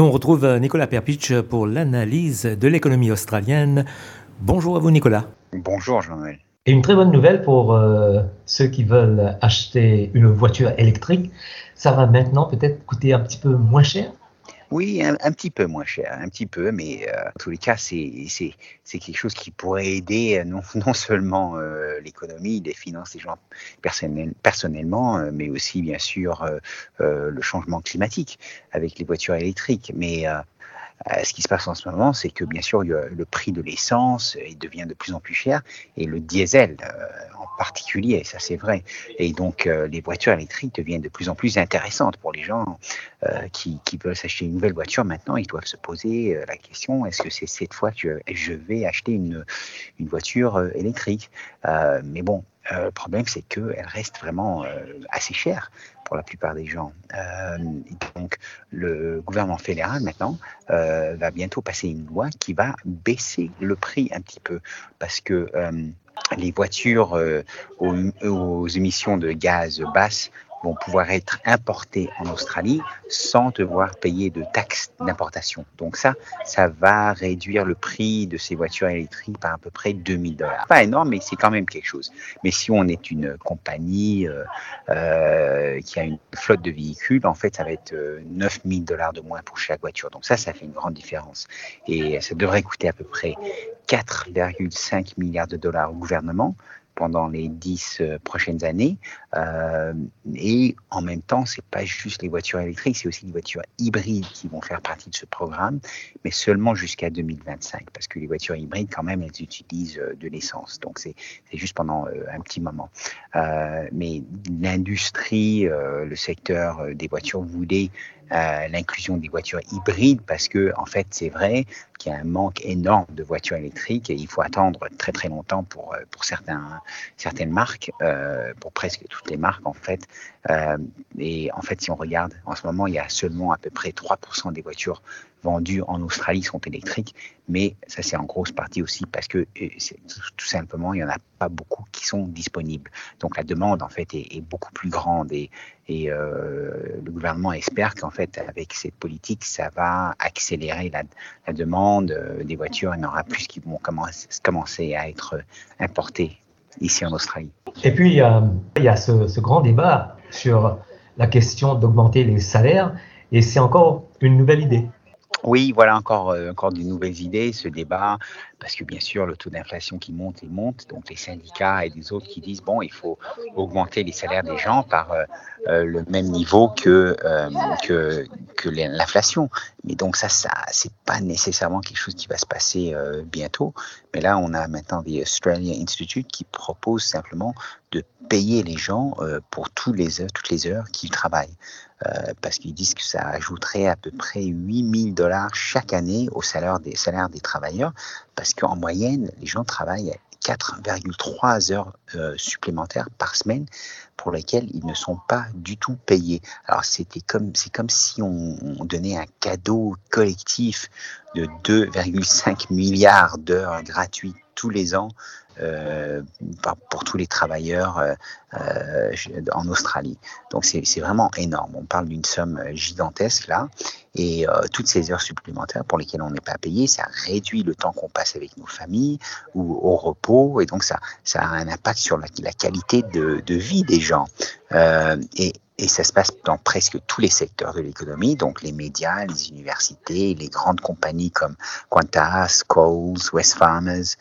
Et on retrouve Nicolas Perpich pour l'analyse de l'économie australienne. Bonjour à vous Nicolas. Bonjour Jean-Noël. Et une très bonne nouvelle pour euh, ceux qui veulent acheter une voiture électrique, ça va maintenant peut-être coûter un petit peu moins cher oui, un, petit peu moins cher, un petit peu, mais euh, en tous les cas, c'est quelque chose qui pourrait aider euh, non, non seulement l'économie, les finances des gens personnellement, mais aussi bien sûr le changement climatique avec les voitures électriques. Mais euh, ce qui se passe en ce moment, c'est que bien sûr, le prix de l'essence devient de plus en plus cher et le diesel euh, en particulier, ça c'est vrai. Et donc, euh, les voitures électriques deviennent de plus en plus intéressantes pour les gens qui, veulent s'acheter une nouvelle voiture. Maintenant, ils doivent se poser la question est-ce que c'est cette fois que je, vais acheter une, une voiture électrique? Mais bon, le problème, c'est qu'elle reste vraiment assez chère pour la plupart des gens. Euh, donc, le gouvernement fédéral, maintenant, euh, va bientôt passer une loi qui va baisser le prix un petit peu parce que euh, les voitures aux, aux, émissions de gaz basses vont pouvoir être importés en Australie sans devoir payer de taxes d'importation. Donc ça, ça va réduire le prix de ces voitures électriques par à peu près 2000 dollars. Pas énorme, mais c'est quand même quelque chose. Mais si on est une compagnie euh, euh, qui a une flotte de véhicules, en fait, ça va être 9000 euh, dollars de moins pour chaque voiture. Donc ça, ça fait une grande différence. Et ça devrait coûter à peu près 4,5 milliards de dollars au gouvernement pendant les dix euh, prochaines années. Euh, et en même temps, c'est pas juste les voitures électriques, c'est aussi les voitures hybrides qui vont faire partie de ce programme, mais seulement jusqu'à 2025, parce que les voitures hybrides, quand même, elles utilisent euh, de l'essence. Donc c'est juste pendant un petit moment. mais l'industrie, le secteur des voitures voulait l'inclusion des voitures hybrides parce que en fait c'est vrai qu'il y a un manque énorme de voitures électriques et il faut attendre très très longtemps pour pour certains certaines marques euh, pour presque toutes les marques en fait. Euh, et en fait si on regarde en ce moment il y a seulement à peu près 3% des voitures vendues en Australie sont électriques mais ça c'est en grosse partie aussi parce que euh, tout simplement il n'y en a pas beaucoup qui sont disponibles donc la demande en fait est, beaucoup plus grande et, et le gouvernement espère qu'en fait avec cette politique ça va accélérer la, demande des voitures il y en aura plus qui vont commencer, à être importées ici en Australie. Et puis, il y a, ce, grand débat sur la question d'augmenter les salaires, et c'est encore une nouvelle idée. Oui, voilà encore, euh, encore de nouvelles idées, ce débat, parce que bien sûr, le taux d'inflation qui monte et monte, donc les syndicats et les autres qui disent, bon, il faut augmenter les salaires des gens par euh, euh, le même niveau que, que, que l'inflation. Mais donc ça, ça c'est pas nécessairement quelque chose qui va se passer bientôt. Mais là, on a maintenant the Australia Institute qui propose simplement de payer les gens pour tous les heures, toutes les heures qu'ils travaillent. Euh, parce qu'ils disent que ça ajouterait à peu près 8000 dollars chaque année au salaire des salaires des travailleurs, parce qu'en moyenne, les gens travaillent 4,3 heures euh, supplémentaires par semaine pour lesquelles ils ne sont pas du tout payés. Alors c'était comme c'est comme si on, on, donnait un cadeau collectif de 2,5 milliards d'heures gratuites tous les ans euh, pour tous les travailleurs euh, euh, en Australie. Donc c'est vraiment énorme. On parle d'une somme gigantesque là. Et toutes ces heures supplémentaires pour lesquelles on n'est pas payé, ça réduit le temps qu'on passe avec nos familles ou au repos. Et donc ça, a un impact sur la, la qualité de, de, vie des gens. et, et ça se passe dans presque tous les secteurs de l'économie, donc les médias, les universités, les grandes compagnies comme Qantas, Coles, Wesfarmers,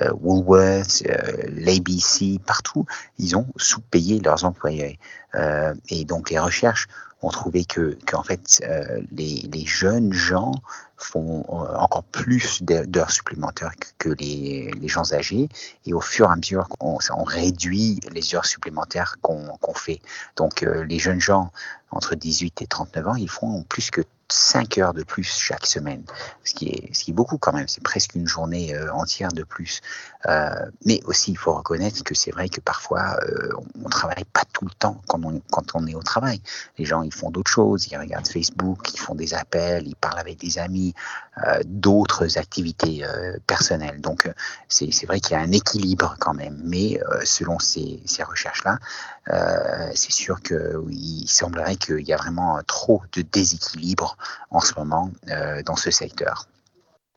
euh, Woolworths, euh, l'ABC, partout, ils ont sous-payé leurs employés. Euh, et donc les recherches ont trouvé que qu'en fait euh, les, les, jeunes gens font euh, encore plus d'heures supplémentaires que les, les, gens âgés et au fur et à mesure on, on réduit les heures supplémentaires qu'on qu'on fait. Donc euh, les jeunes gens entre 18 et 39 ans, ils font plus que 5 heures de plus chaque semaine, ce qui est, beaucoup quand même, c'est presque une journée euh, entière de plus. Euh, mais aussi, il faut reconnaître que c'est vrai que parfois, euh, on ne travaille pas tout le temps quand on, est au travail. Les gens, ils font d'autres choses, ils regardent Facebook, ils font des appels, ils parlent avec des amis, d'autres activités personnelles. Donc, c'est vrai qu'il y a un équilibre quand même, mais selon ces recherches-là, c'est sûr qu'il semblerait qu'il y a vraiment trop de déséquilibre en ce moment dans ce secteur.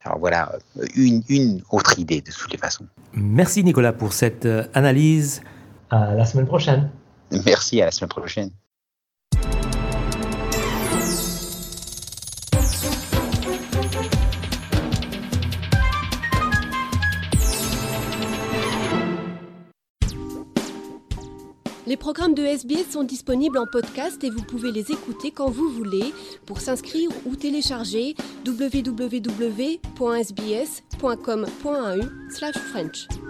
Alors voilà, une, une autre idée de toutes les façons. Merci Nicolas pour cette analyse. À la semaine prochaine. Merci, à la semaine prochaine. Les programmes de SBS sont disponibles en podcast et vous pouvez les écouter quand vous voulez. Pour s'inscrire ou télécharger, www.sbs.com.au/french.